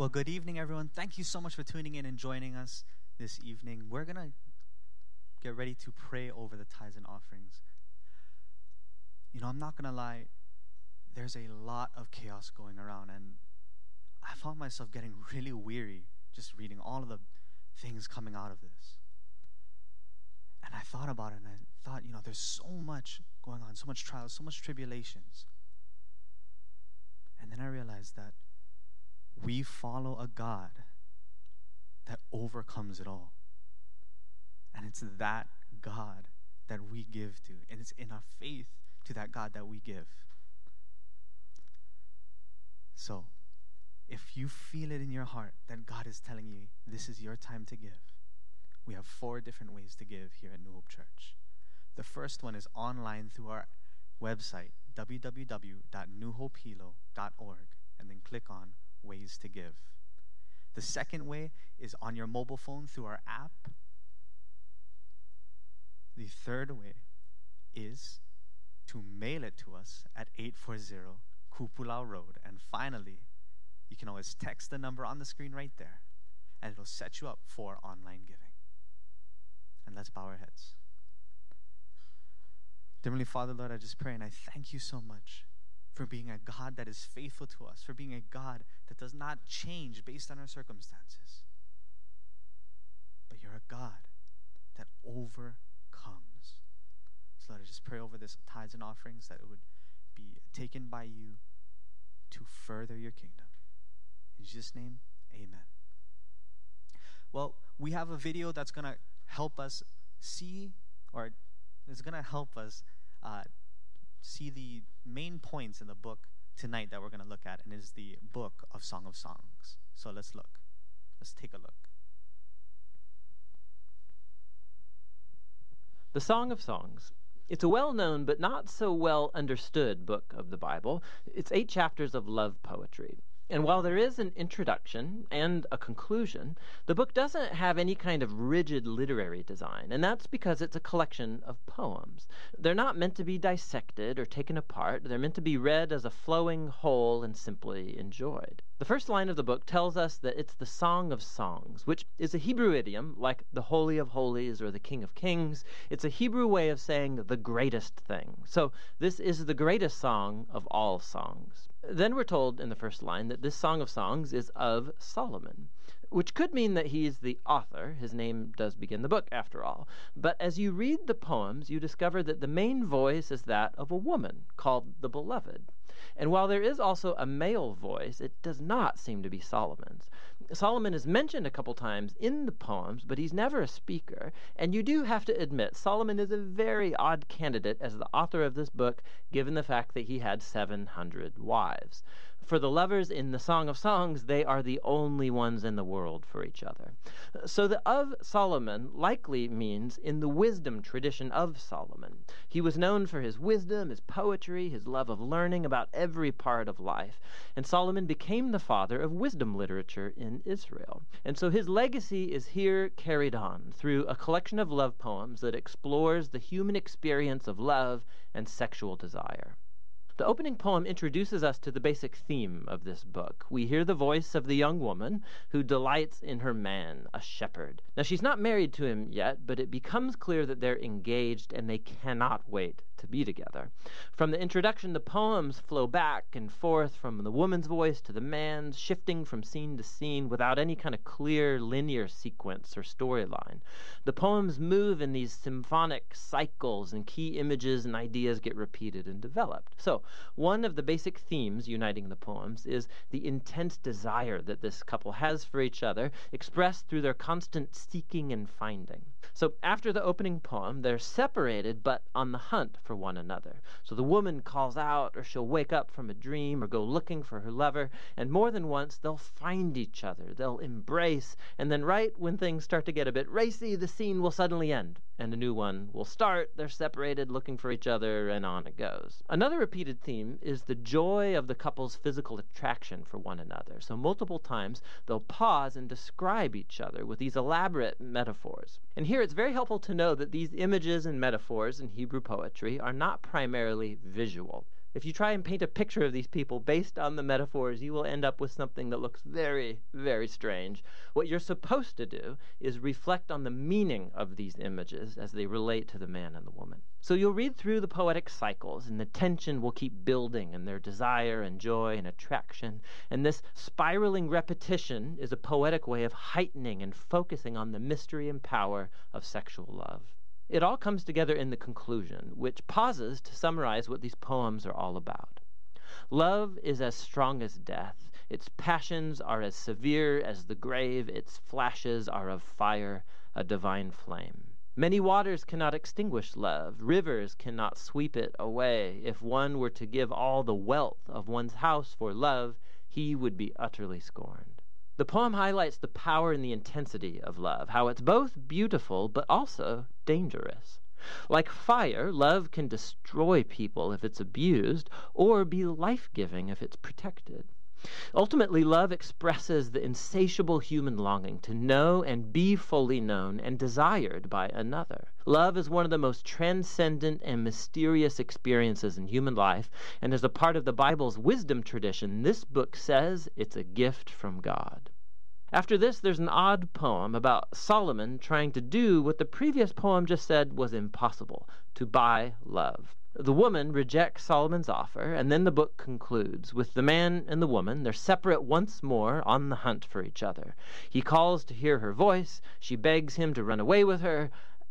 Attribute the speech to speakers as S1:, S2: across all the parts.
S1: Well, good evening, everyone. Thank you so much for tuning in and joining us this evening. We're going to get ready to pray over the tithes and offerings. You know, I'm not going to lie, there's a lot of chaos going around, and I found myself getting really weary just reading all of the things coming out of this. And I thought about it, and I thought, you know, there's so much going on, so much trials, so much tribulations. And then I realized that we follow a God that overcomes it all. And it's that God that we give to. And it's in our faith to that God that we give. So, if you feel it in your heart that God is telling you this is your time to give, we have four different ways to give here at New Hope Church. The first one is online through our website, www.newhopehilo.org, and then click on Ways to Give. The second way is on your mobile phone through our app. The third way is to mail it to us at 840 Kupulau Road. And finally, you can always text the number on the screen right there, and it'll set you up for online giving. And let's bow our heads. Heavenly Father, Lord, I just pray and I thank you so much for being a God that is faithful to us, for being a God that does not change based on our circumstances. But you're a God that overcomes. So let us just pray over this tithes and offerings that it would be taken by you to further your kingdom. In Jesus' name, amen. Well, we have a video that's going to help us see, or it's going to help us uh, see the main points in the book tonight that we're going to look at, and is the book of Song of Songs. So let's look. Let's take a look.
S2: The Song of Songs. It's a well known but not so well understood book of the Bible. It's eight chapters of love poetry. And while there is an introduction and a conclusion, the book doesn't have any kind of rigid literary design, and that's because it's a collection of poems. They're not meant to be dissected or taken apart, they're meant to be read as a flowing whole and simply enjoyed. The first line of the book tells us that it's the Song of Songs, which is a Hebrew idiom like the Holy of Holies or the King of Kings. It's a Hebrew way of saying the greatest thing. So this is the greatest song of all songs. Then we're told in the first line that this Song of Songs is of Solomon, which could mean that he is the author. His name does begin the book, after all. But as you read the poems, you discover that the main voice is that of a woman called the Beloved. And while there is also a male voice, it does not seem to be Solomon's. Solomon is mentioned a couple times in the poems, but he's never a speaker. And you do have to admit, Solomon is a very odd candidate as the author of this book, given the fact that he had 700 wives. For the lovers in the Song of Songs, they are the only ones in the world for each other. So the of Solomon likely means in the wisdom tradition of Solomon. He was known for his wisdom, his poetry, his love of learning about every part of life. And Solomon became the father of wisdom literature in Israel. And so his legacy is here carried on through a collection of love poems that explores the human experience of love and sexual desire. The opening poem introduces us to the basic theme of this book. We hear the voice of the young woman who delights in her man, a shepherd. Now, she's not married to him yet, but it becomes clear that they're engaged and they cannot wait to be together. From the introduction, the poems flow back and forth from the woman's voice to the man's, shifting from scene to scene without any kind of clear linear sequence or storyline. The poems move in these symphonic cycles, and key images and ideas get repeated and developed. So, one of the basic themes uniting the poems is the intense desire that this couple has for each other, expressed through their constant seeking and finding. So, after the opening poem, they're separated but on the hunt for one another. So the woman calls out, or she'll wake up from a dream, or go looking for her lover, and more than once they'll find each other, they'll embrace, and then right when things start to get a bit racy, the scene will suddenly end, and a new one will start. They're separated, looking for each other, and on it goes. Another repeated theme is the joy of the couple's physical attraction for one another. So multiple times they'll pause and describe each other with these elaborate metaphors. And here it's very helpful to know that these images and metaphors in Hebrew poetry are not primarily visual. If you try and paint a picture of these people based on the metaphors, you will end up with something that looks very, very strange. What you're supposed to do is reflect on the meaning of these images as they relate to the man and the woman. So you'll read through the poetic cycles, and the tension will keep building, and their desire and joy and attraction. And this spiraling repetition is a poetic way of heightening and focusing on the mystery and power of sexual love. It all comes together in the conclusion, which pauses to summarize what these poems are all about. Love is as strong as death. Its passions are as severe as the grave. Its flashes are of fire, a divine flame. Many waters cannot extinguish love. Rivers cannot sweep it away. If one were to give all the wealth of one's house for love, he would be utterly scorned. The poem highlights the power and the intensity of love, how it's both beautiful but also dangerous. Like fire, love can destroy people if it's abused, or be life giving if it's protected. Ultimately, love expresses the insatiable human longing to know and be fully known and desired by another. Love is one of the most transcendent and mysterious experiences in human life, and as a part of the Bible's wisdom tradition, this book says it's a gift from God. After this, there's an odd poem about Solomon trying to do what the previous poem just said was impossible to buy love. The woman rejects Solomon's offer, and then the book concludes with the man and the woman. They're separate once more on the hunt for each other. He calls to hear her voice, she begs him to run away with her,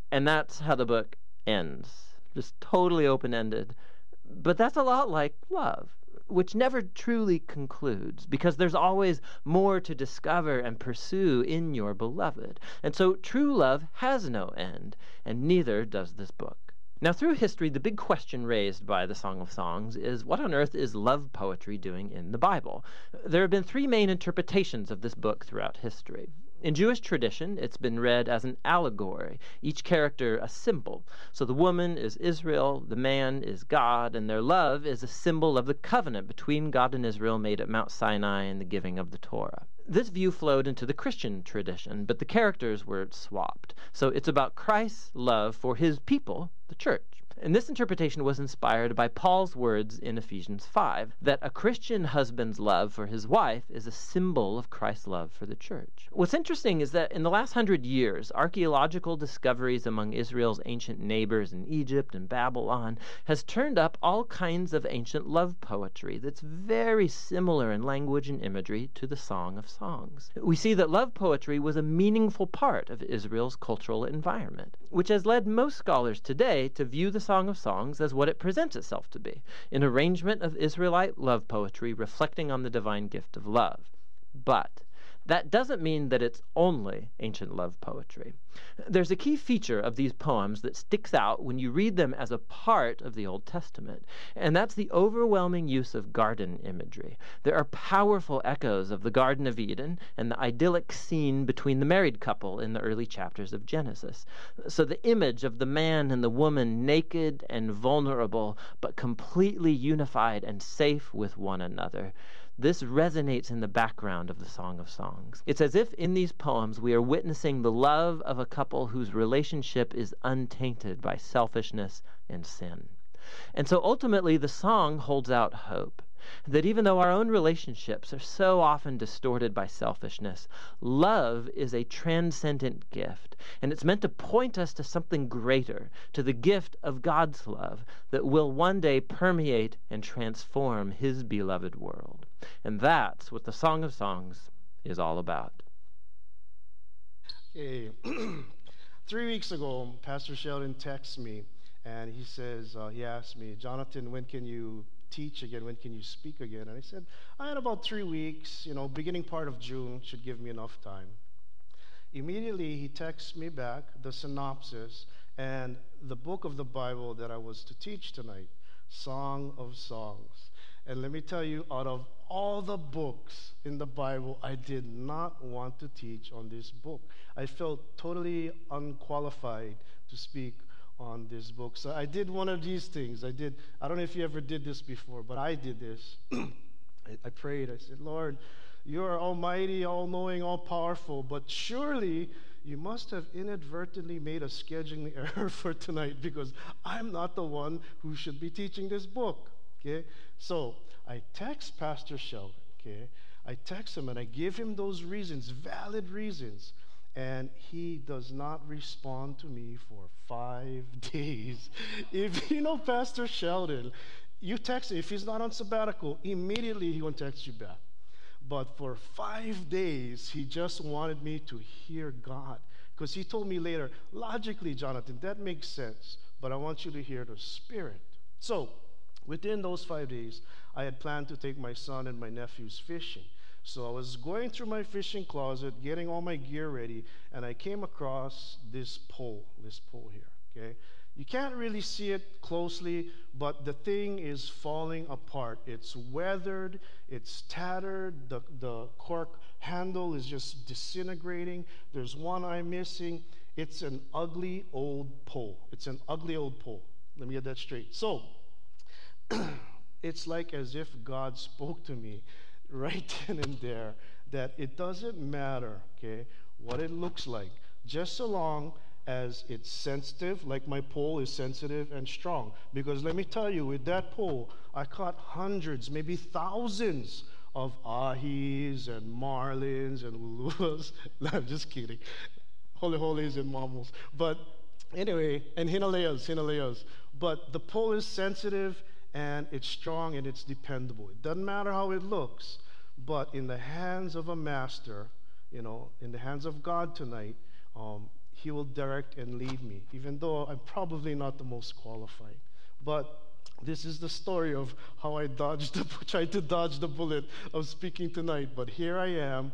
S2: and that's how the book ends. Just totally open ended. But that's a lot like love, which never truly concludes because there's always more to discover and pursue in your beloved. And so true love has no end, and neither does this book. Now, through history, the big question raised by the Song of Songs is what on earth is love poetry doing in the Bible? There have been three main interpretations of this book throughout history. In Jewish tradition, it's been read as an allegory, each character a symbol. So the woman is Israel, the man is God, and their love is a symbol of the covenant between God and Israel made at Mount Sinai and the giving of the Torah. This view flowed into the Christian tradition, but the characters were swapped. So it's about Christ's love for his people, the church. And this interpretation was inspired by Paul's words in Ephesians 5 that a Christian husband's love for his wife is a symbol of Christ's love for the church. What's interesting is that in the last hundred years, archaeological discoveries among Israel's ancient neighbors in Egypt and Babylon has turned up all kinds of ancient love poetry that's very similar in language and imagery to the Song of Songs. We see that love poetry was a meaningful part of Israel's cultural environment, which has led most scholars today to view the Song of Songs as what it presents itself to be an arrangement of Israelite love poetry reflecting on the divine gift of love. But that doesn't mean that it's only ancient love poetry. There's a key feature of these poems that sticks out when you read them as a part of the Old Testament, and that's the overwhelming use of garden imagery. There are powerful echoes of the Garden of Eden and the idyllic scene between the married couple in the early chapters of Genesis. So the image of the man and the woman naked and vulnerable, but completely unified and safe with one another. This resonates in the background of the Song of Songs. It's as if in these poems we are witnessing the love of a couple whose relationship is untainted by selfishness and sin. And so ultimately, the song holds out hope that even though our own relationships are so often distorted by selfishness, love is a transcendent gift. And it's meant to point us to something greater, to the gift of God's love that will one day permeate and transform His beloved world. And that's what the Song of Songs is all about.
S3: Okay. Three weeks ago, Pastor Sheldon texts me and he says, uh, he asked me, Jonathan, when can you teach again? When can you speak again? And I said, I had about three weeks, you know, beginning part of June should give me enough time. Immediately, he texts me back the synopsis and the book of the Bible that I was to teach tonight, Song of Songs. And let me tell you, out of all the books in the Bible, I did not want to teach on this book. I felt totally unqualified to speak on this book. So I did one of these things. I did, I don't know if you ever did this before, but I did this. I, I prayed. I said, Lord, you are almighty, all knowing, all powerful, but surely you must have inadvertently made a scheduling error for tonight because I'm not the one who should be teaching this book. Okay? So I text Pastor Sheldon, okay? I text him and I give him those reasons, valid reasons, and he does not respond to me for five days. if you know Pastor Sheldon, you text him, if he's not on sabbatical, immediately he won't text you back. But for five days, he just wanted me to hear God. Because he told me later, logically, Jonathan, that makes sense, but I want you to hear the Spirit. So, within those five days, I had planned to take my son and my nephews fishing. So I was going through my fishing closet, getting all my gear ready, and I came across this pole, this pole here, okay? You can't really see it closely, but the thing is falling apart. It's weathered, it's tattered, the, the cork handle is just disintegrating. There's one eye missing. It's an ugly old pole. It's an ugly old pole. Let me get that straight. So, it's like as if God spoke to me right then and there that it doesn't matter, okay, what it looks like, just so long as it's sensitive, like my pole is sensitive and strong. Because let me tell you, with that pole, I caught hundreds, maybe thousands of ahis and marlins and uluas. no, I'm just kidding. Holy holies and mammals. But anyway, and Himalayas, Himalayas. But the pole is sensitive and it's strong and it's dependable. It doesn't matter how it looks, but in the hands of a master, you know, in the hands of God tonight, um, he will direct and lead me, even though I'm probably not the most qualified. But this is the story of how I dodged the, tried to dodge the bullet of speaking tonight. But here I am,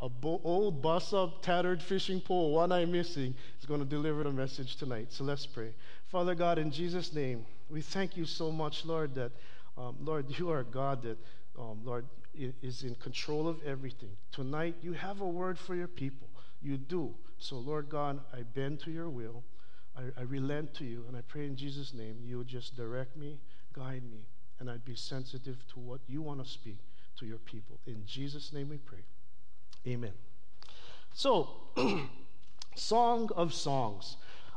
S3: a bo- old bus up, tattered fishing pole, one eye missing, is going to deliver the message tonight. So let's pray. Father God, in Jesus' name, we thank you so much, Lord, that, um, Lord, you are God that, um, Lord, is in control of everything. Tonight, you have a word for your people. You do. So, Lord God, I bend to your will. I, I relent to you, and I pray in Jesus' name you would just direct me, guide me, and I'd be sensitive to what you want to speak to your people. In Jesus' name we pray. Amen. So, Song of Songs.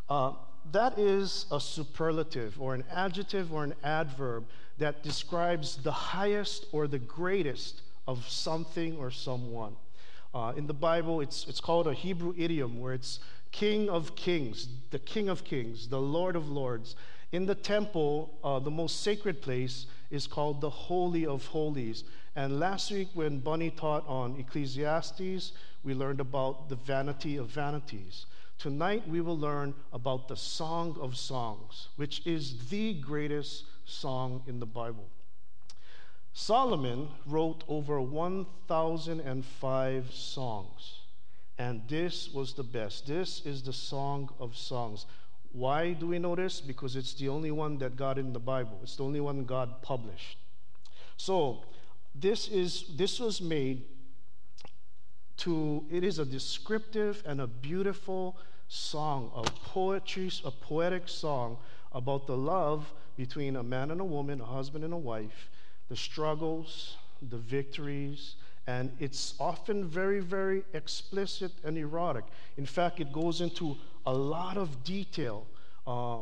S3: Uh, that is a superlative or an adjective or an adverb that describes the highest or the greatest of something or someone. Uh, in the Bible, it's, it's called a Hebrew idiom where it's King of Kings, the King of Kings, the Lord of Lords. In the temple, uh, the most sacred place is called the Holy of Holies. And last week, when Bunny taught on Ecclesiastes, we learned about the vanity of vanities. Tonight, we will learn about the Song of Songs, which is the greatest song in the Bible. Solomon wrote over 1,005 songs, and this was the best. This is the Song of Songs. Why do we know this? Because it's the only one that got in the Bible. It's the only one God published. So, this is this was made to it is a descriptive and a beautiful song, a poetry, a poetic song about the love between a man and a woman, a husband and a wife, the struggles, the victories, and it's often very, very explicit and erotic. In fact, it goes into a lot of detail uh,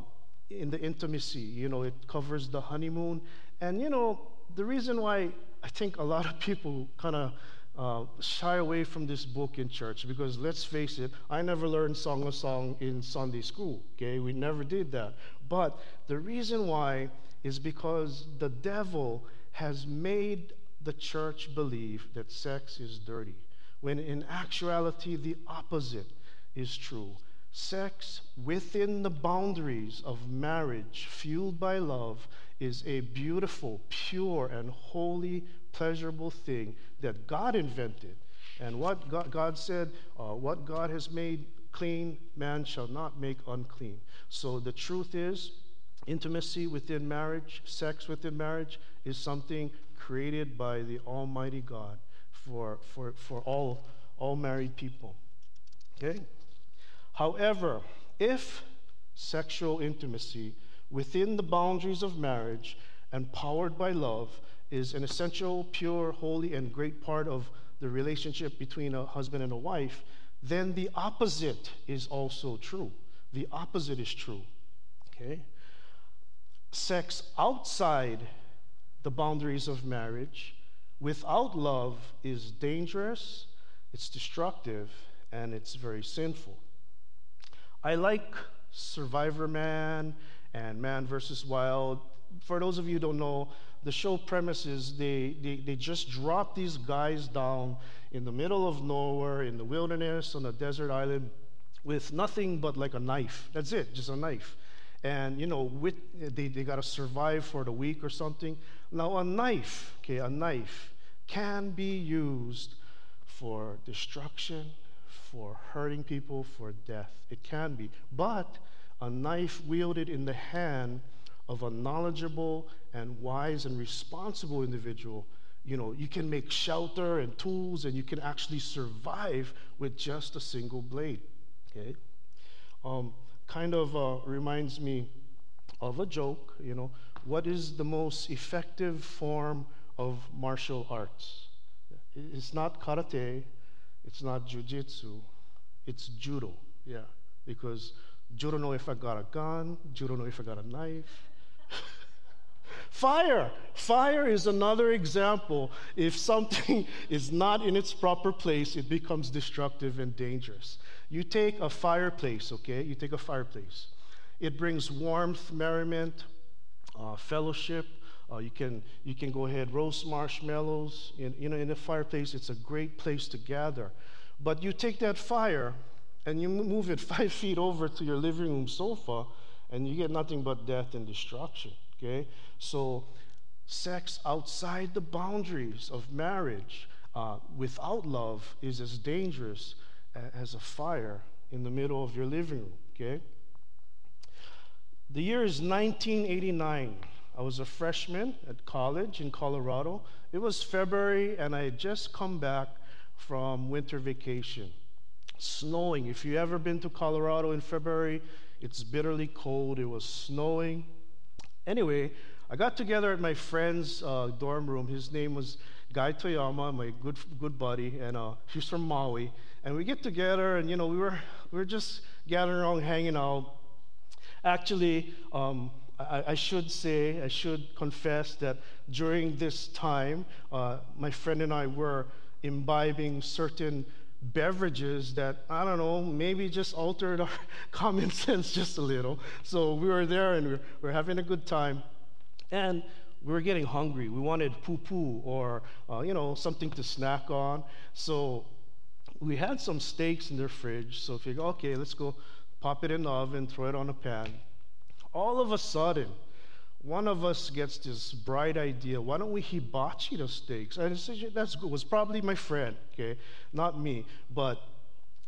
S3: in the intimacy. You know, it covers the honeymoon. And, you know, the reason why I think a lot of people kind of uh, shy away from this book in church because let's face it, I never learned Song of Song in Sunday school. Okay, we never did that. But the reason why is because the devil has made the church believe that sex is dirty, when in actuality, the opposite is true. Sex within the boundaries of marriage, fueled by love, is a beautiful, pure, and holy, pleasurable thing that God invented. And what God, God said, uh, what God has made clean, man shall not make unclean. So the truth is, Intimacy within marriage, sex within marriage, is something created by the Almighty God for, for, for all, all married people. Okay? However, if sexual intimacy within the boundaries of marriage and powered by love is an essential, pure, holy, and great part of the relationship between a husband and a wife, then the opposite is also true. The opposite is true. Okay? sex outside the boundaries of marriage without love is dangerous, it's destructive, and it's very sinful. I like Survivorman and Man versus Wild. For those of you who don't know, the show premises they, they, they just drop these guys down in the middle of nowhere, in the wilderness, on a desert island, with nothing but like a knife. That's it, just a knife. And, you know, with, they, they got to survive for the week or something. Now, a knife, okay, a knife can be used for destruction, for hurting people, for death. It can be. But a knife wielded in the hand of a knowledgeable and wise and responsible individual, you know, you can make shelter and tools and you can actually survive with just a single blade. Okay? Um, kind of uh, reminds me of a joke, you know. What is the most effective form of martial arts? It's not karate, it's not jujitsu, it's judo. Yeah, because judo know if I got a gun, judo know if I got a knife. Fire. Fire is another example. If something is not in its proper place, it becomes destructive and dangerous. You take a fireplace, okay? You take a fireplace. It brings warmth, merriment, uh, fellowship. Uh, you can you can go ahead roast marshmallows. In, you know, in a fireplace, it's a great place to gather. But you take that fire and you move it five feet over to your living room sofa, and you get nothing but death and destruction. Okay, so sex outside the boundaries of marriage uh, without love is as dangerous as a fire in the middle of your living room. Okay. The year is 1989. I was a freshman at college in Colorado. It was February, and I had just come back from winter vacation. Snowing. If you've ever been to Colorado in February, it's bitterly cold. It was snowing. Anyway, I got together at my friend's uh, dorm room. His name was Guy Toyama, my good good buddy, and uh, he's from Maui. And we get together, and you know, we were we were just gathering around, hanging out. Actually, um, I, I, should say, I should confess that during this time, uh, my friend and I were imbibing certain beverages that, I don't know, maybe just altered our common sense just a little. So we were there and we were, we were having a good time. And we were getting hungry. We wanted pupu or, uh, you know, something to snack on. So we had some steaks in their fridge. So go, okay, let's go pop it in the oven, throw it on a pan. All of a sudden, one of us gets this bright idea. Why don't we hibachi the steaks? And that's good. It was probably my friend, okay, not me, but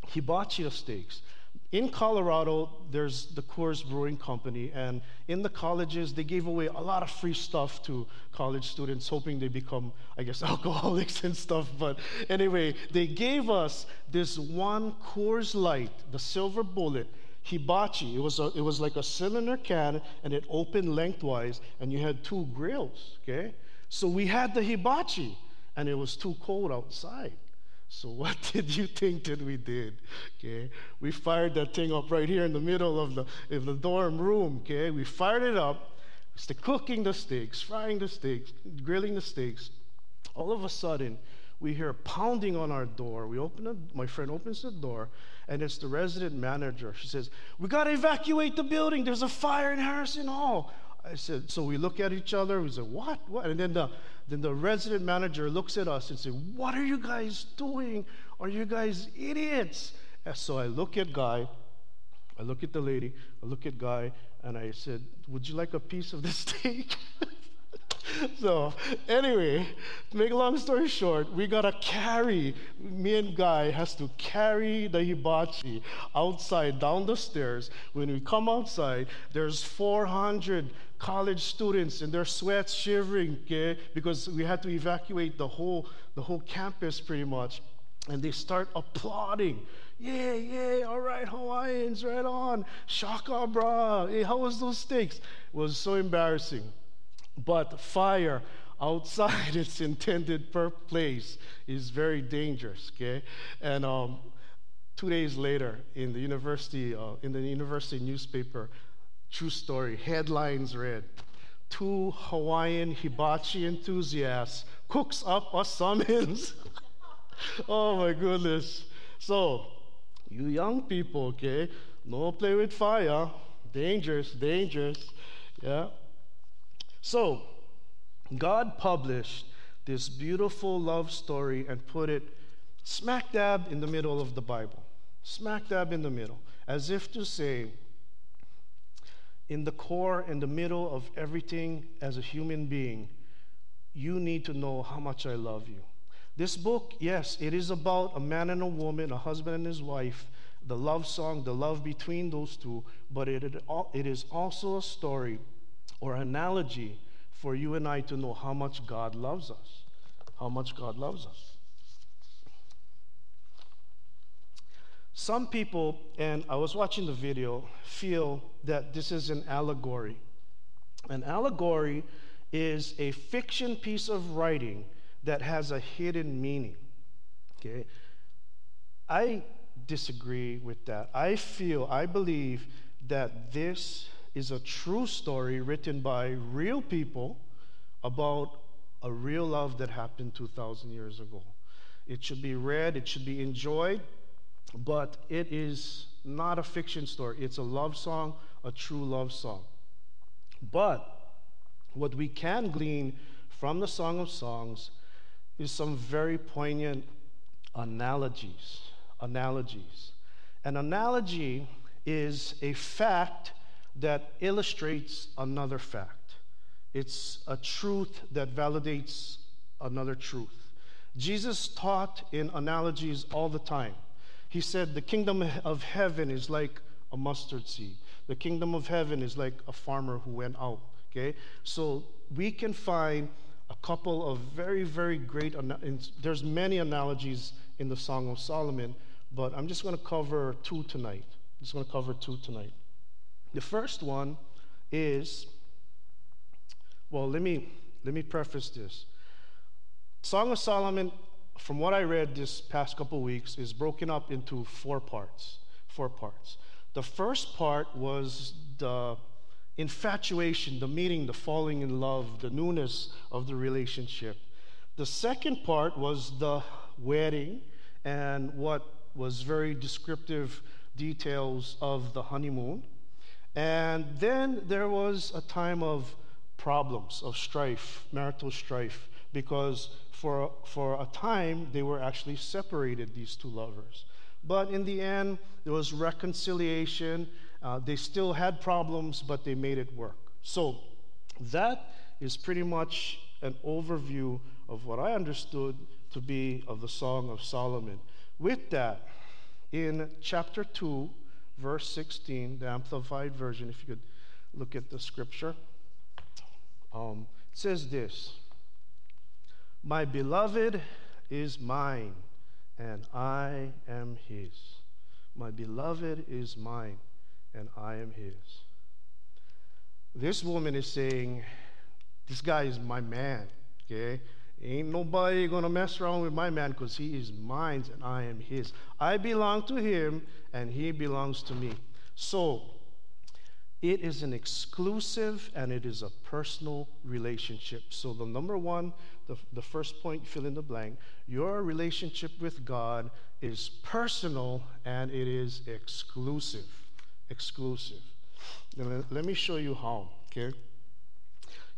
S3: hibachi the steaks. In Colorado, there's the Coors Brewing Company, and in the colleges, they gave away a lot of free stuff to college students, hoping they become, I guess, alcoholics and stuff. But anyway, they gave us this one Coors Light, the silver bullet, hibachi. It was, a, it was like a cylinder can and it opened lengthwise and you had two grills, okay? So we had the hibachi and it was too cold outside. So what did you think that we did? Okay, we fired that thing up right here in the middle of the, of the dorm room. Okay, we fired it up. We cooking the steaks, frying the steaks, grilling the steaks. All of a sudden, we hear pounding on our door. We open it, my friend opens the door, and it's the resident manager. She says, We got to evacuate the building. There's a fire in Harrison Hall. I said, So we look at each other. We said, What? What? And then the, then the resident manager looks at us and says, What are you guys doing? Are you guys idiots? And so I look at Guy. I look at the lady. I look at Guy. And I said, Would you like a piece of the steak? so anyway, make a long story short, we gotta carry, me and Guy has to carry the hibachi outside down the stairs. When we come outside, there's 400 college students in their sweats shivering, okay, because we had to evacuate the whole, the whole campus pretty much. And they start applauding. Yeah, yeah, all right, Hawaiians, right on. Shaka, bra. Hey, how was those steaks? It was so embarrassing. But fire outside its intended place is very dangerous, okay? And um, two days later, in the university, uh, in the university newspaper, true story, headlines read, two Hawaiian hibachi enthusiasts cooks up a summons. oh my goodness. So, you young people, okay, no play with fire. Dangerous, dangerous. Yeah. So, God published this beautiful love story and put it smack dab in the middle of the Bible. Smack dab in the middle. As if to say, in the core, in the middle of everything as a human being, you need to know how much I love you. This book, yes, it is about a man and a woman, a husband and his wife, the love song, the love between those two, but it, it is also a story or analogy for you and I to know how much God loves us. How much God loves us. Some people, and I was watching the video, feel that this is an allegory. An allegory is a fiction piece of writing that has a hidden meaning. Okay? I disagree with that. I feel, I believe that this is a true story written by real people about a real love that happened 2,000 years ago. It should be read, it should be enjoyed, but it is not a fiction story. It's a love song, a true love song. But what we can glean from the Song of Songs is some very poignant analogies. Analogies. An analogy is a fact that illustrates another fact. It's a truth that validates another truth. Jesus taught in analogies all the time. He said, The kingdom of heaven is like a mustard seed. The kingdom of heaven is like a farmer who went out. Okay? So we can find a couple of very, very great, there's many analogies in the Song of Solomon, but I'm just going to cover two tonight. I'm just going to cover two tonight. The first one is, well, let me, let me preface this. Song of Solomon from what I read this past couple weeks, is broken up into four parts. Four parts. The first part was the infatuation, the meeting, the falling in love, the newness of the relationship. The second part was the wedding and what was very descriptive details of the honeymoon. And then there was a time of problems, of strife, marital strife, because for, for a time, they were actually separated, these two lovers. But in the end, there was reconciliation. Uh, they still had problems, but they made it work. So that is pretty much an overview of what I understood to be of the Song of Solomon. With that, in chapter 2, verse 16, the Amplified Version, if you could look at the scripture, um, it says this. My beloved is mine, and I am his. My beloved is mine, and I am his. This woman is saying, This guy is my man, okay? Ain't nobody gonna mess around with my man because he is mine and I am his. I belong to him and he belongs to me. So, it is an exclusive and it is a personal relationship. So, the number one, the, the first point, fill in the blank, your relationship with God is personal and it is exclusive. Exclusive. Now, let me show you how, okay?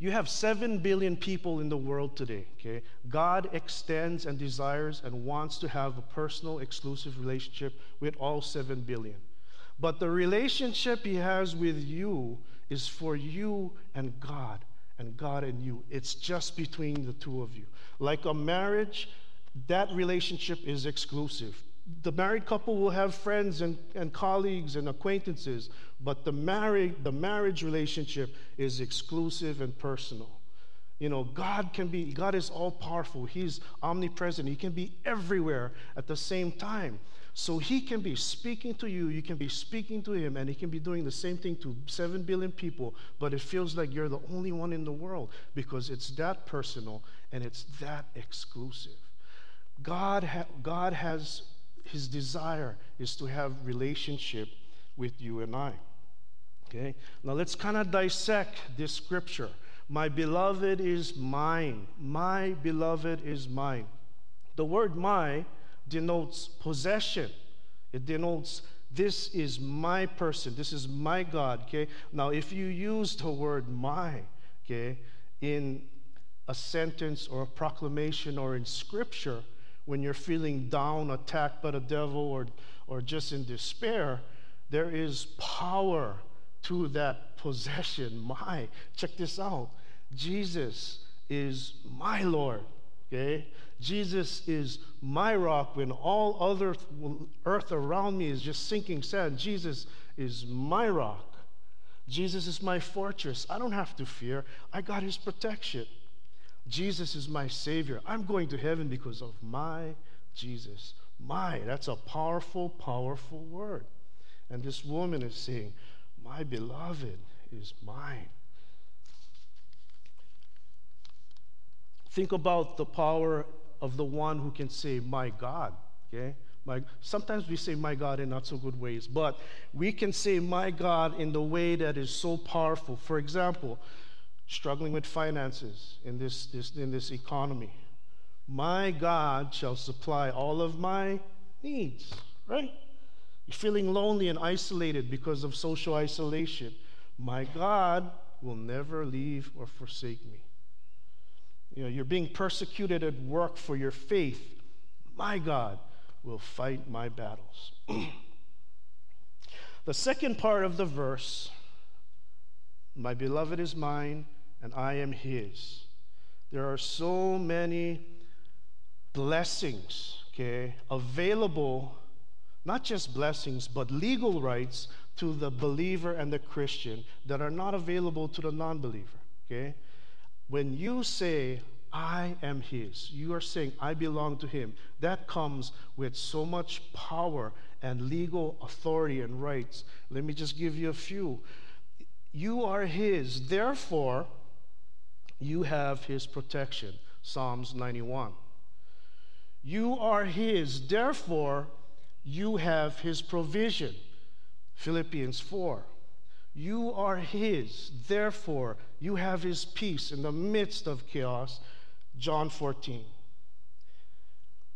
S3: You have 7 billion people in the world today, okay? God extends and desires and wants to have a personal, exclusive relationship with all 7 billion. But the relationship he has with you is for you and God, and God and you. It's just between the two of you. Like a marriage, that relationship is exclusive. The married couple will have friends and, and colleagues and acquaintances, but the, married, the marriage relationship is exclusive and personal. You know, God can be, God is all powerful. He's omnipresent. He can be everywhere at the same time. So he can be speaking to you, you can be speaking to him, and he can be doing the same thing to 7 billion people, but it feels like you're the only one in the world because it's that personal and it's that exclusive. God, ha- God has his desire is to have relationship with you and I. Okay? Now let's kind of dissect this scripture. My beloved is mine. My beloved is mine. The word my denotes possession, it denotes this is my person, this is my God, okay? Now, if you use the word my, okay, in a sentence or a proclamation or in scripture, when you're feeling down, attacked by the devil, or, or just in despair, there is power to that possession. My, check this out. Jesus is my Lord. Okay? Jesus is my rock when all other earth around me is just sinking sand. Jesus is my rock. Jesus is my fortress. I don't have to fear. I got his protection. Jesus is my Savior. I'm going to heaven because of my Jesus. My, that's a powerful, powerful word. And this woman is saying, My beloved is mine. Think about the power of the one who can say, My God. Okay? My, sometimes we say my God in not so good ways, but we can say my God in the way that is so powerful. For example, struggling with finances in this, this, in this economy. My God shall supply all of my needs, right? You're feeling lonely and isolated because of social isolation. My God will never leave or forsake me. You know, you're being persecuted at work for your faith. My God will fight my battles. the second part of the verse, my beloved is mine and I am his. There are so many blessings, okay, available, not just blessings, but legal rights to the believer and the Christian that are not available to the non believer, okay? When you say, I am His, you are saying, I belong to Him. That comes with so much power and legal authority and rights. Let me just give you a few. You are His, therefore, you have His protection. Psalms 91. You are His, therefore, you have His provision. Philippians 4. You are His, therefore, you have His peace in the midst of chaos. John 14.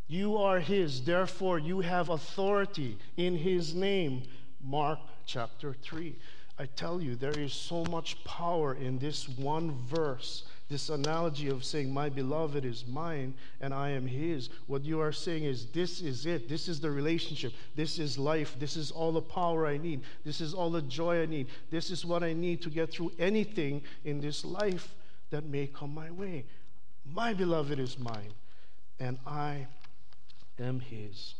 S3: You are His, therefore, you have authority in His name. Mark chapter 3. I tell you, there is so much power in this one verse this analogy of saying, My beloved is mine and I am his. What you are saying is, This is it. This is the relationship. This is life. This is all the power I need. This is all the joy I need. This is what I need to get through anything in this life that may come my way. My beloved is mine and I am his.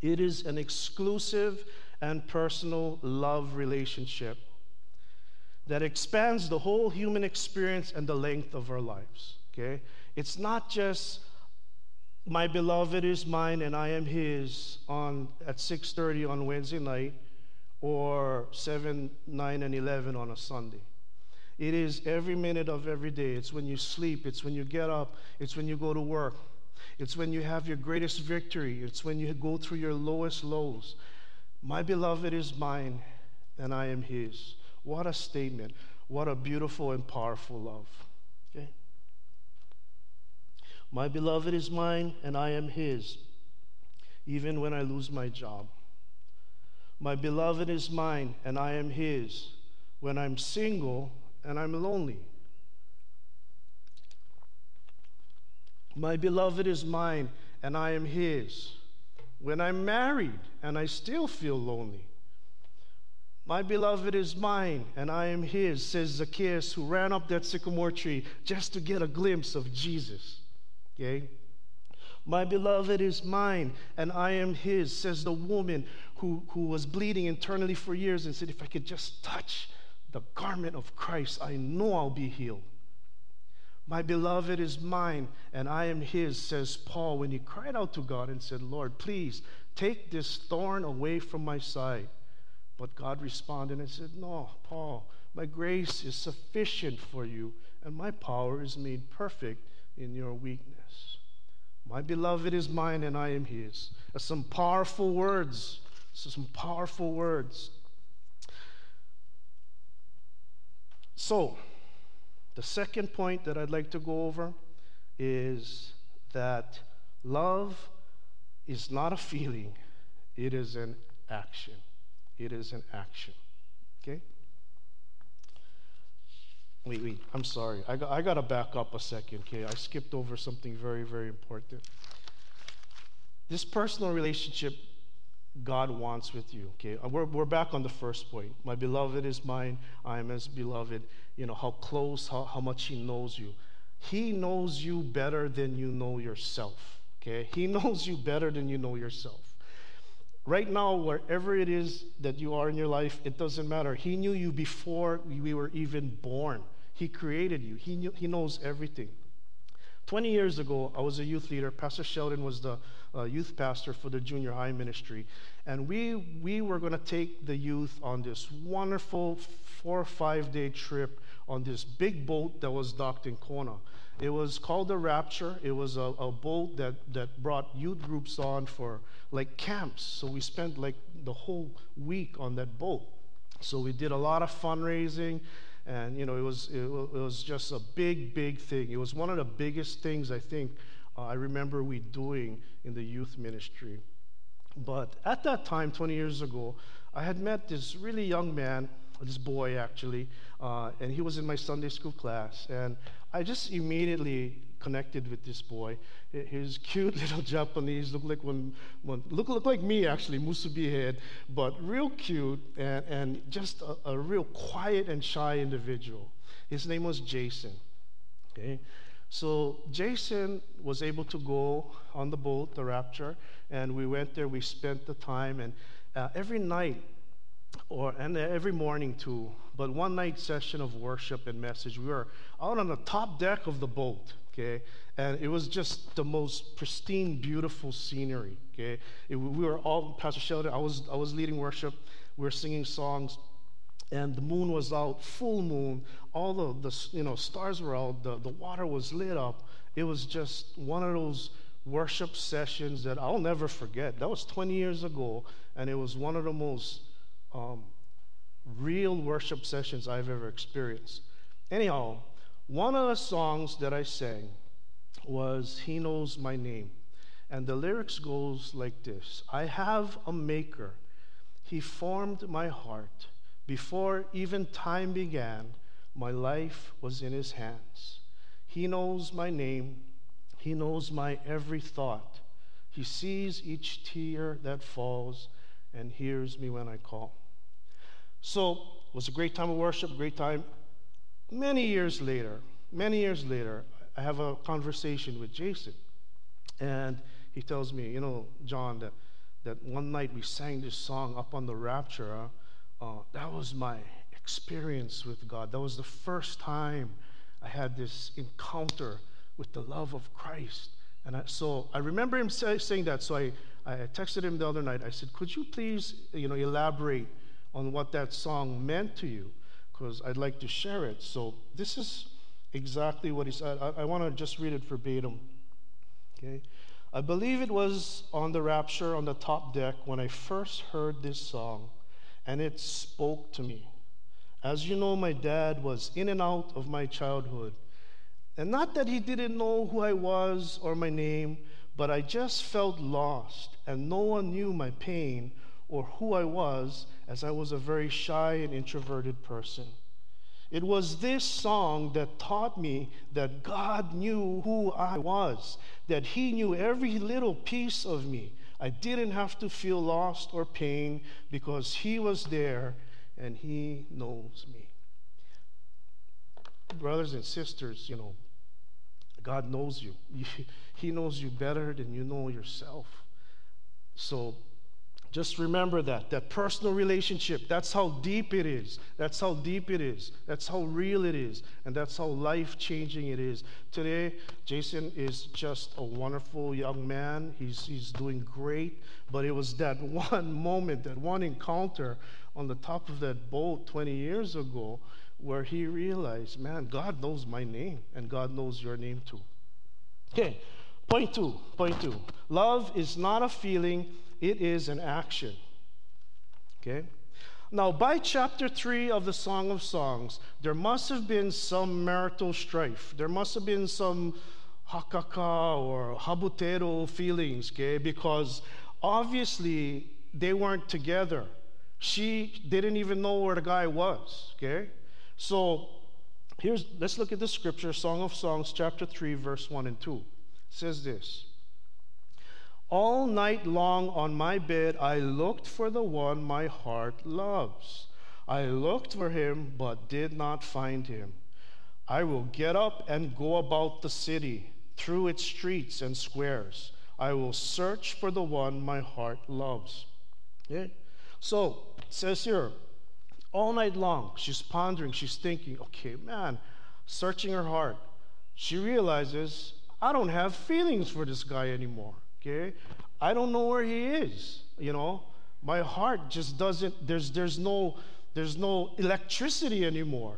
S3: It is an exclusive and personal love relationship that expands the whole human experience and the length of our lives. Okay? It's not just my beloved is mine and I am his on at 6:30 on Wednesday night or 7, 9 and 11 on a Sunday. It is every minute of every day. It's when you sleep, it's when you get up, it's when you go to work. It's when you have your greatest victory, it's when you go through your lowest lows. My beloved is mine and I am his. What a statement. What a beautiful and powerful love. Okay? My beloved is mine, and I am his, even when I lose my job. My beloved is mine, and I am his, when I'm single and I'm lonely. My beloved is mine, and I am his, when I'm married and I still feel lonely. My beloved is mine, and I am his, says Zacchaeus, who ran up that sycamore tree just to get a glimpse of Jesus. Okay? My beloved is mine, and I am his, says the woman who, who was bleeding internally for years and said, If I could just touch the garment of Christ, I know I'll be healed. My beloved is mine, and I am his, says Paul, when he cried out to God and said, Lord, please take this thorn away from my side. But God responded and said, No, Paul, my grace is sufficient for you, and my power is made perfect in your weakness. My beloved is mine, and I am his. That's some powerful words. Some powerful words. So, The second point that I'd like to go over is that love is not a feeling, it is an action. It is an action. Okay? Wait, wait, I'm sorry. I got, I got to back up a second, okay? I skipped over something very, very important. This personal relationship God wants with you, okay? Uh, we're, we're back on the first point. My beloved is mine, I am his beloved. You know, how close, how, how much he knows you. He knows you better than you know yourself, okay? He knows you better than you know yourself. Right now, wherever it is that you are in your life, it doesn't matter. He knew you before we were even born. He created you. He, knew, he knows everything. 20 years ago, I was a youth leader. Pastor Sheldon was the uh, youth pastor for the junior high ministry. And we, we were going to take the youth on this wonderful four or five day trip on this big boat that was docked in Kona. It was called the Rapture. It was a, a boat that, that brought youth groups on for like camps. So we spent like the whole week on that boat. So we did a lot of fundraising and you know it was it, was just a big big thing it was one of the biggest things i think uh, i remember we doing in the youth ministry but at that time 20 years ago i had met this really young man this boy actually uh, and he was in my sunday school class and i just immediately connected with this boy. His cute little Japanese, look like one, one look, look like me actually, musubi head, but real cute and, and just a, a real quiet and shy individual. His name was Jason. Okay, so Jason was able to go on the boat, the Rapture, and we went there. We spent the time, and uh, every night or and every morning too but one night session of worship and message we were out on the top deck of the boat okay? And it was just the most pristine, beautiful scenery, okay? It, we were all, Pastor Sheldon, I was, I was leading worship, we were singing songs, and the moon was out, full moon, all the, the you know, stars were out, the, the water was lit up. It was just one of those worship sessions that I'll never forget. That was 20 years ago, and it was one of the most um, real worship sessions I've ever experienced. Anyhow, one of the songs that I sang was He Knows My Name. And the lyrics goes like this I have a maker. He formed my heart. Before even time began, my life was in his hands. He knows my name. He knows my every thought. He sees each tear that falls and hears me when I call. So it was a great time of worship, great time Many years later, many years later, I have a conversation with Jason. And he tells me, you know, John, that, that one night we sang this song up on the rapture. Uh, that was my experience with God. That was the first time I had this encounter with the love of Christ. And I, so I remember him say, saying that. So I, I texted him the other night. I said, Could you please you know, elaborate on what that song meant to you? Because I'd like to share it. So this is exactly what he said. I, I want to just read it verbatim. Okay. I believe it was on the rapture on the top deck when I first heard this song, and it spoke to me. As you know, my dad was in and out of my childhood. And not that he didn't know who I was or my name, but I just felt lost, and no one knew my pain or who I was, as I was a very shy and introverted person. It was this song that taught me that God knew who I was, that He knew every little piece of me. I didn't have to feel lost or pain because He was there and He knows me. Brothers and sisters, you know, God knows you. He knows you better than you know yourself. So just remember that. That personal relationship, that's how deep it is. That's how deep it is. That's how real it is. And that's how life changing it is. Today, Jason is just a wonderful young man. He's, he's doing great. But it was that one moment, that one encounter on the top of that boat 20 years ago where he realized, man, God knows my name, and God knows your name too. Okay, point two. Point two. Love is not a feeling it is an action. Okay? Now, by chapter 3 of the Song of Songs, there must have been some marital strife. There must have been some hakaka or habutero feelings, okay? Because obviously they weren't together. She didn't even know where the guy was, okay? So here's let's look at the scripture, Song of Songs, chapter 3, verse 1 and 2. It says this. All night long on my bed, I looked for the one my heart loves. I looked for him, but did not find him. I will get up and go about the city, through its streets and squares. I will search for the one my heart loves. Okay? So, says here, all night long, she's pondering, she's thinking, okay, man, searching her heart. She realizes, I don't have feelings for this guy anymore. Okay? I don't know where he is, you know. My heart just doesn't there's there's no there's no electricity anymore.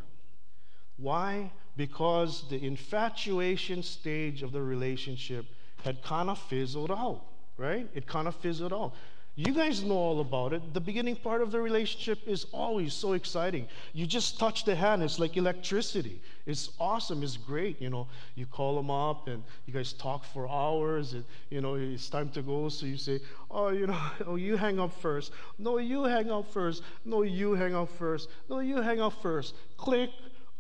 S3: Why? Because the infatuation stage of the relationship had kind of fizzled out, right? It kind of fizzled out. You guys know all about it. The beginning part of the relationship is always so exciting. You just touch the hand, it's like electricity. It's awesome, it's great. You know, you call them up and you guys talk for hours, and you know, it's time to go. So you say, Oh, you know, oh, you hang up first. No, you hang up first. No, you hang up first. No, you hang up first. Click,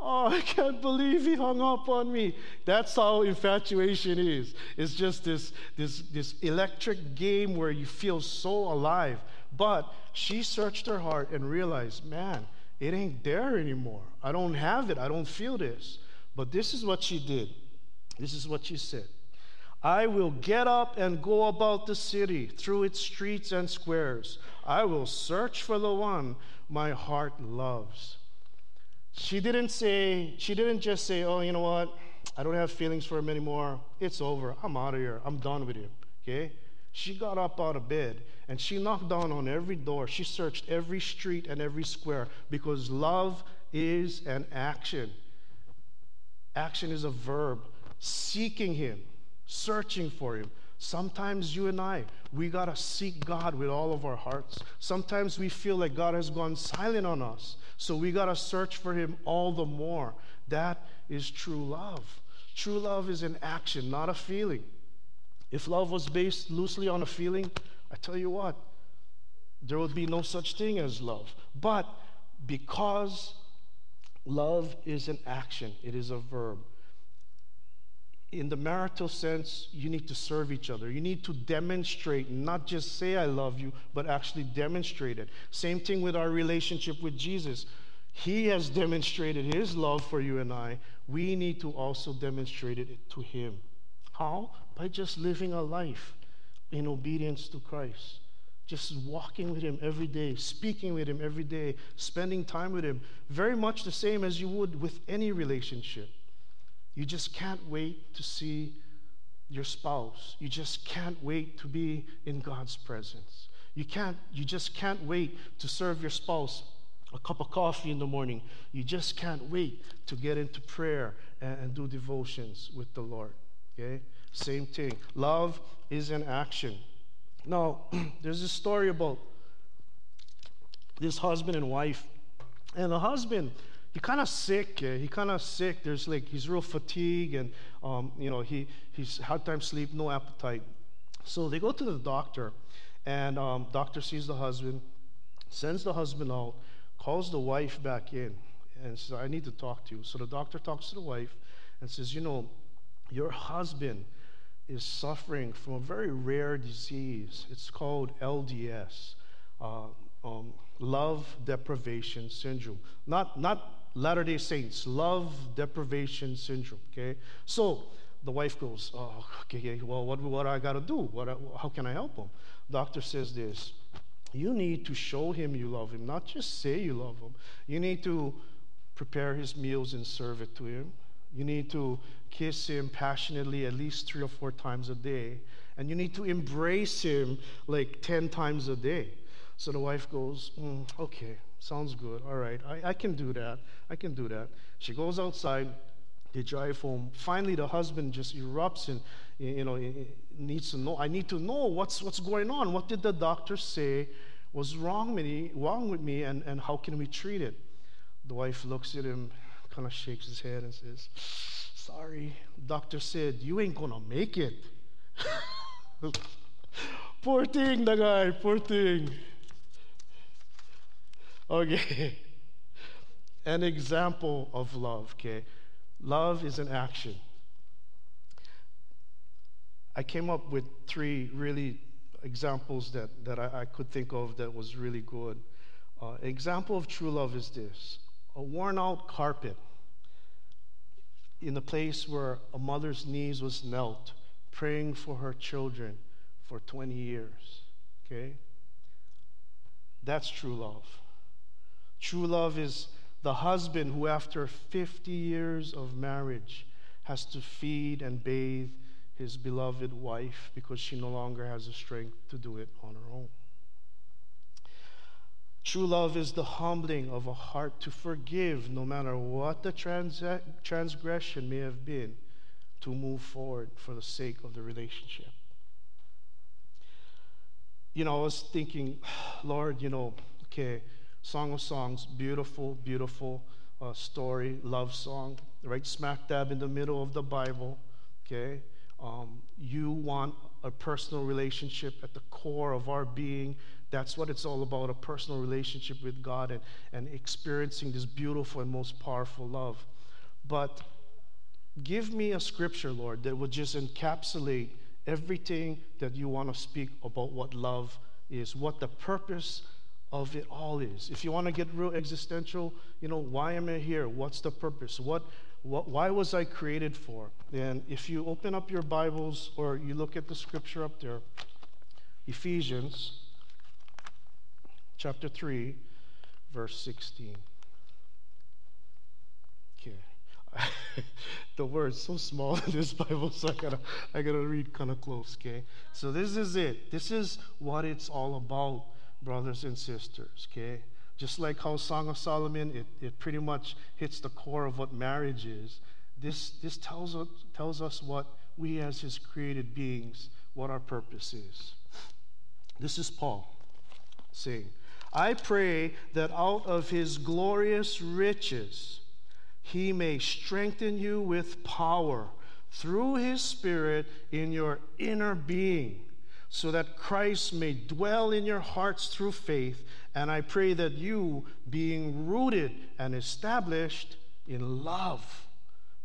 S3: Oh, I can't believe he hung up on me. That's how infatuation is. It's just this, this, this electric game where you feel so alive. But she searched her heart and realized, man, it ain't there anymore. I don't have it. I don't feel this. But this is what she did. This is what she said. I will get up and go about the city through its streets and squares. I will search for the one my heart loves. She didn't say, she didn't just say, oh, you know what? I don't have feelings for him anymore. It's over. I'm out of here. I'm done with him. Okay? She got up out of bed and she knocked down on every door. She searched every street and every square because love is an action. Action is a verb. Seeking Him, searching for Him. Sometimes you and I, we got to seek God with all of our hearts. Sometimes we feel like God has gone silent on us. So we got to search for him all the more. That is true love. True love is an action, not a feeling. If love was based loosely on a feeling, I tell you what, there would be no such thing as love. But because love is an action, it is a verb. In the marital sense, you need to serve each other. You need to demonstrate, not just say, I love you, but actually demonstrate it. Same thing with our relationship with Jesus. He has demonstrated his love for you and I. We need to also demonstrate it to him. How? By just living a life in obedience to Christ. Just walking with him every day, speaking with him every day, spending time with him. Very much the same as you would with any relationship. You just can't wait to see your spouse. You just can't wait to be in God's presence. You can't you just can't wait to serve your spouse a cup of coffee in the morning. You just can't wait to get into prayer and, and do devotions with the Lord. Okay? Same thing. Love is an action. Now, there's a story about this husband and wife. And the husband he kind of sick. Uh, he kind of sick. There's like he's real fatigued, and um, you know he he's hard time sleep, no appetite. So they go to the doctor, and um, doctor sees the husband, sends the husband out, calls the wife back in, and says, "I need to talk to you." So the doctor talks to the wife, and says, "You know, your husband." Is suffering from a very rare disease. It's called LDS, uh, um, love deprivation syndrome. Not, not Latter day Saints, love deprivation syndrome. Okay? So the wife goes, Oh, okay, well, what, what I got to do? What, how can I help him? Doctor says this You need to show him you love him, not just say you love him. You need to prepare his meals and serve it to him. You need to kiss him passionately at least three or four times a day. And you need to embrace him like 10 times a day. So the wife goes, mm, Okay, Sounds good. All right. I, I can do that. I can do that. She goes outside. They drive home. Finally, the husband just erupts and, you know, needs to know. I need to know what's, what's going on. What did the doctor say? was wrong with me, wrong with me and, and how can we treat it? The wife looks at him, kind of shakes his head and says, Sorry, doctor said you ain't gonna make it. poor thing, the guy, poor thing. Okay. An example of love, okay? Love is an action. I came up with three really examples that, that I, I could think of that was really good. Uh, example of true love is this a worn out carpet in the place where a mother's knees was knelt, praying for her children for 20 years. Okay? That's true love. True love is the husband who, after 50 years of marriage, has to feed and bathe his beloved wife because she no longer has the strength to do it on her own. True love is the humbling of a heart to forgive no matter what the trans- transgression may have been, to move forward for the sake of the relationship. You know, I was thinking, Lord, you know, okay, Song of Songs, beautiful, beautiful uh, story, love song, right smack dab in the middle of the Bible, okay? Um, you want a personal relationship at the core of our being. That's what it's all about a personal relationship with God and, and experiencing this beautiful and most powerful love. But give me a scripture, Lord, that would just encapsulate everything that you want to speak about what love is, what the purpose of it all is. If you want to get real existential, you know, why am I here? What's the purpose? What, what, why was I created for? And if you open up your Bibles or you look at the scripture up there, Ephesians chapter 3, verse 16. Okay. the word's so small in this Bible, so I gotta, I gotta read kind of close, okay? So this is it. This is what it's all about brothers and sisters, okay? Just like how Song of Solomon, it, it pretty much hits the core of what marriage is. This, this tells, us, tells us what we as his created beings, what our purpose is. This is Paul saying, I pray that out of his glorious riches he may strengthen you with power through his Spirit in your inner being so that Christ may dwell in your hearts through faith. And I pray that you, being rooted and established in love,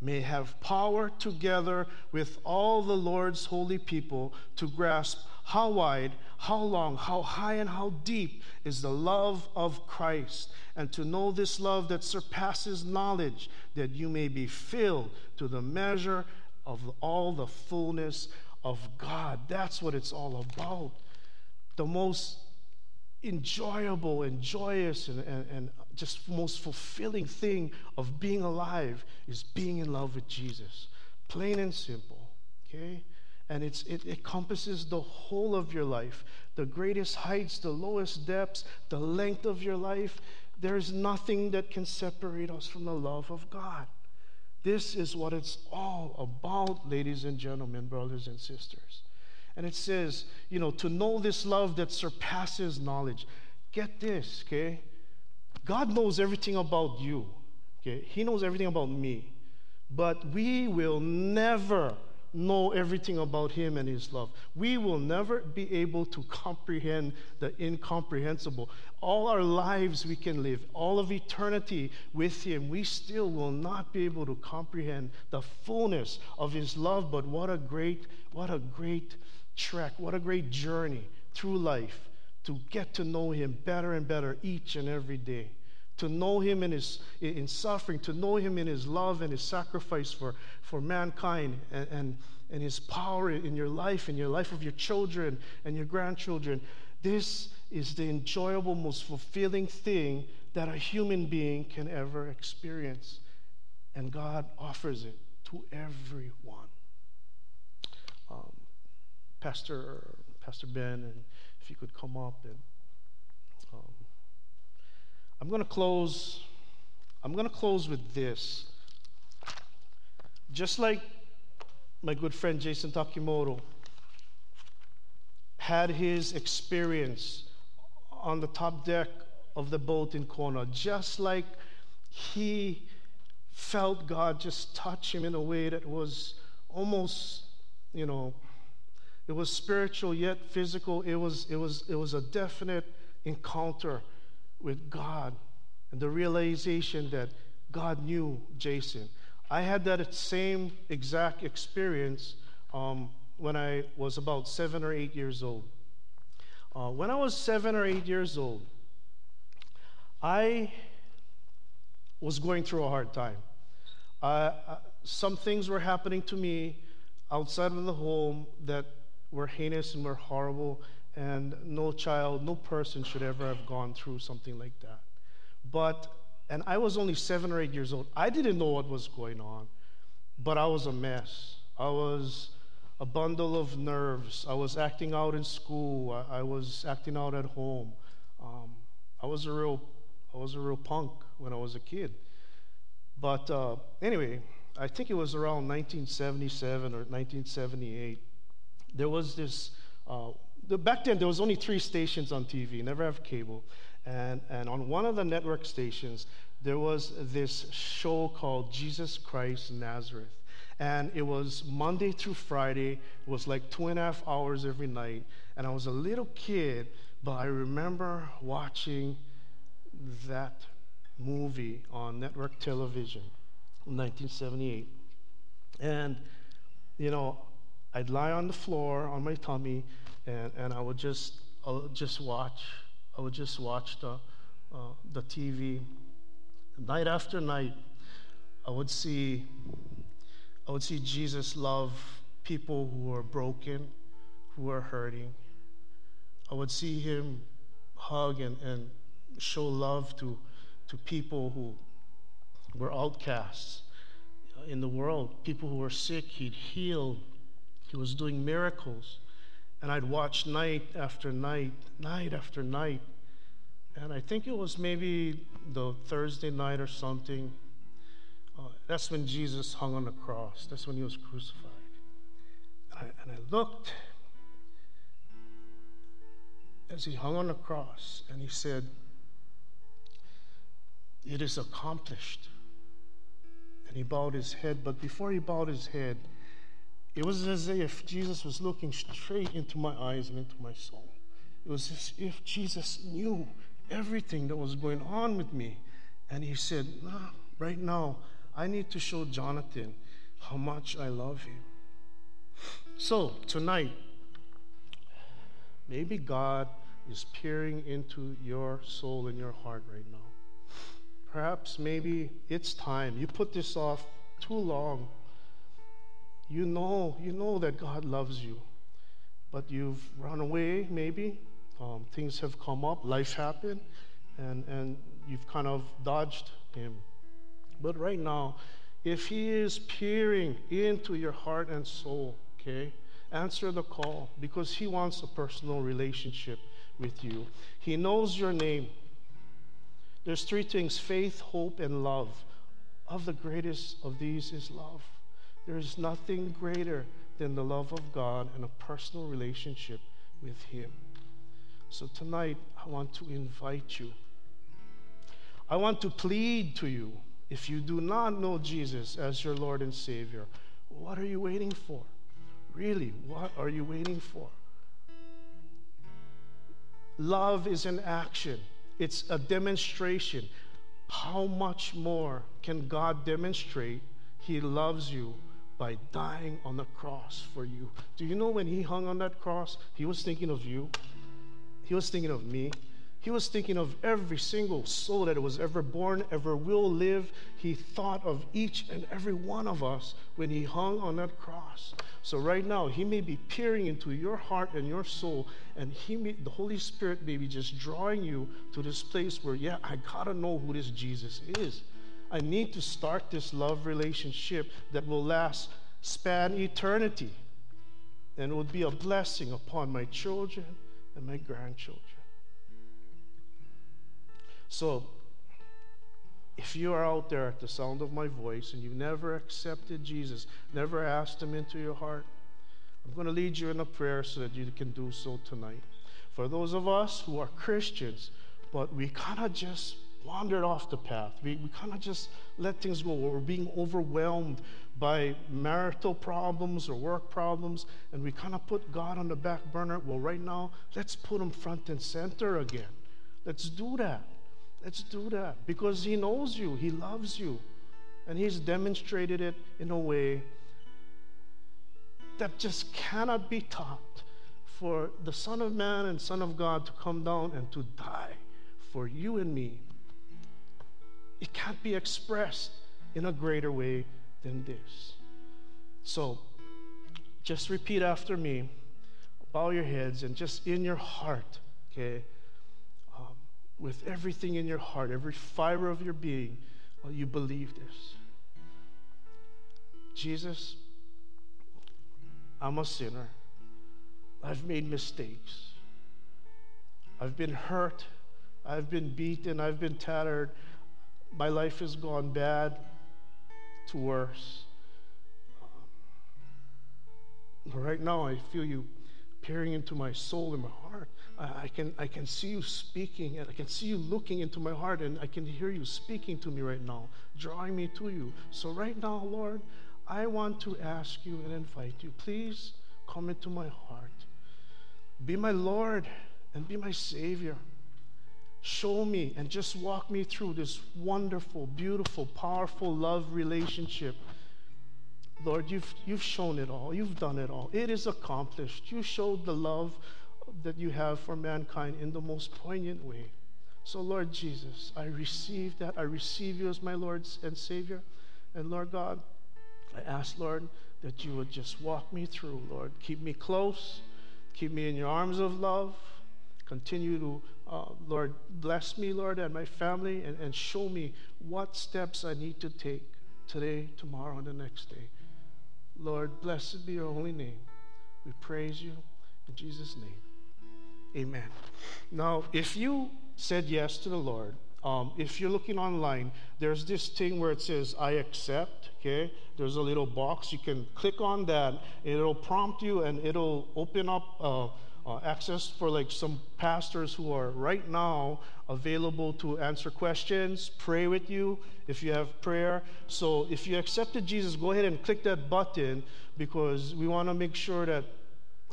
S3: may have power together with all the Lord's holy people to grasp how wide, how long, how high, and how deep is the love of Christ, and to know this love that surpasses knowledge, that you may be filled to the measure of all the fullness of God. That's what it's all about. The most enjoyable and joyous and, and, and just most fulfilling thing of being alive is being in love with Jesus. Plain and simple, okay? And it's, it encompasses the whole of your life the greatest heights, the lowest depths, the length of your life. There's nothing that can separate us from the love of God. This is what it's all about, ladies and gentlemen, brothers and sisters. And it says, you know, to know this love that surpasses knowledge. Get this, okay? God knows everything about you, okay? He knows everything about me. But we will never know everything about Him and His love. We will never be able to comprehend the incomprehensible. All our lives we can live, all of eternity with Him, we still will not be able to comprehend the fullness of His love. But what a great, what a great trek, what a great journey through life to get to know Him better and better each and every day to know him in his in suffering, to know him in his love and his sacrifice for, for mankind and, and, and his power in your life, in your life of your children and your grandchildren. This is the enjoyable, most fulfilling thing that a human being can ever experience. And God offers it to everyone. Um, Pastor, Pastor Ben, and if you could come up and I'm going to close. I'm going to close with this. Just like my good friend Jason Takimoto had his experience on the top deck of the boat in Kona, just like he felt God just touch him in a way that was almost, you know, it was spiritual yet physical. It was, it was, it was a definite encounter with God and the realization that God knew Jason. I had that same exact experience um, when I was about seven or eight years old. Uh, when I was seven or eight years old, I was going through a hard time. Uh, some things were happening to me outside of the home that were heinous and were horrible, and no child, no person should ever have gone through something like that. But, and I was only seven or eight years old. I didn't know what was going on, but I was a mess. I was a bundle of nerves. I was acting out in school. I, I was acting out at home. Um, I was a real, I was a real punk when I was a kid. But uh, anyway, I think it was around 1977 or 1978. There was this. Uh, back then, there was only three stations on TV. Never have cable. And, and on one of the network stations, there was this show called Jesus Christ Nazareth. And it was Monday through Friday. It was like two and a half hours every night. And I was a little kid, but I remember watching that movie on network television in 1978. And, you know, I'd lie on the floor on my tummy and, and I would just, I would just watch I would just watch the, uh, the TV. Night after night, I would see, I would see Jesus love people who are broken, who are hurting. I would see him hug and, and show love to, to people who were outcasts in the world, people who were sick, he'd heal. He was doing miracles. And I'd watch night after night, night after night. And I think it was maybe the Thursday night or something. Uh, that's when Jesus hung on the cross. That's when he was crucified. And I, and I looked as he hung on the cross and he said, It is accomplished. And he bowed his head, but before he bowed his head, it was as if Jesus was looking straight into my eyes and into my soul. It was as if Jesus knew everything that was going on with me. And he said, nah, Right now, I need to show Jonathan how much I love him. So, tonight, maybe God is peering into your soul and your heart right now. Perhaps maybe it's time. You put this off too long you know, you know that God loves you, but you've run away, maybe. Um, things have come up, life happened, and, and you've kind of dodged Him. But right now, if He is peering into your heart and soul, okay, answer the call because He wants a personal relationship with you. He knows your name. There's three things faith, hope, and love. Of the greatest of these is love. There is nothing greater than the love of God and a personal relationship with Him. So tonight, I want to invite you. I want to plead to you if you do not know Jesus as your Lord and Savior, what are you waiting for? Really, what are you waiting for? Love is an action, it's a demonstration. How much more can God demonstrate He loves you by dying on the cross for you. Do you know when he hung on that cross, he was thinking of you? He was thinking of me. He was thinking of every single soul that was ever born, ever will live. He thought of each and every one of us when he hung on that cross. So right now, he may be peering into your heart and your soul, and he may, the Holy Spirit may be just drawing you to this place where, yeah, I gotta know who this Jesus is. I need to start this love relationship that will last, span eternity, and would be a blessing upon my children and my grandchildren. So, if you are out there at the sound of my voice and you've never accepted Jesus, never asked him into your heart, I'm going to lead you in a prayer so that you can do so tonight. For those of us who are Christians, but we of just wandered off the path. We, we kind of just let things go. We're being overwhelmed by marital problems or work problems, and we kind of put God on the back burner. Well, right now, let's put Him front and center again. Let's do that. Let's do that because He knows you, He loves you, and He's demonstrated it in a way that just cannot be taught. For the Son of Man and Son of God to come down and to die for you and me, it can't be expressed in a greater way than this. So, just repeat after me. Bow your heads and just in your heart, okay, um, with everything in your heart, every fiber of your being, well, you believe this. Jesus, I'm a sinner. I've made mistakes. I've been hurt. I've been beaten. I've been tattered. My life has gone bad to worse. Um, right now, I feel you peering into my soul and my heart. I, I, can, I can see you speaking, and I can see you looking into my heart, and I can hear you speaking to me right now, drawing me to you. So, right now, Lord, I want to ask you and invite you. Please come into my heart. Be my Lord and be my Savior. Show me and just walk me through this wonderful, beautiful, powerful love relationship. Lord, you've, you've shown it all. You've done it all. It is accomplished. You showed the love that you have for mankind in the most poignant way. So, Lord Jesus, I receive that. I receive you as my Lord and Savior. And Lord God, I ask, Lord, that you would just walk me through, Lord. Keep me close. Keep me in your arms of love. Continue to uh, Lord, bless me, Lord, and my family, and, and show me what steps I need to take today, tomorrow, and the next day. Lord, blessed be your holy name. We praise you in Jesus' name. Amen. Now, if you said yes to the Lord, um, if you're looking online, there's this thing where it says, I accept, okay? There's a little box. You can click on that. It'll prompt you and it'll open up. Uh, uh, access for like some pastors who are right now available to answer questions, pray with you if you have prayer. So if you accepted Jesus, go ahead and click that button because we want to make sure that,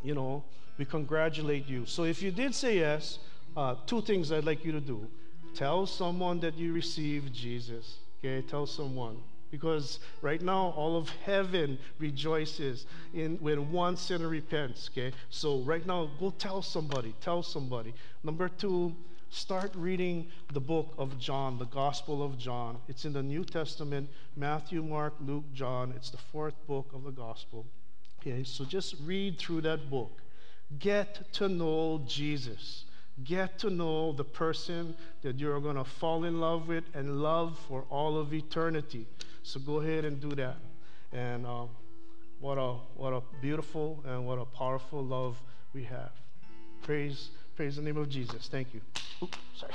S3: you know, we congratulate you. So if you did say yes, uh, two things I'd like you to do. Tell someone that you received Jesus. Okay, tell someone because right now all of heaven rejoices in when one sinner repents okay? So right now go tell somebody tell somebody. Number two start reading the book of john the gospel of john. It's in the new testament matthew mark luke john. It's the fourth book of the gospel okay? So just read through that book. Get to know jesus. Get to know the person that you're going to fall in love with and love for all of eternity so go ahead and do that. And um, what a what a beautiful and what a powerful love we have. Praise praise the name of Jesus. Thank you. Oops, sorry.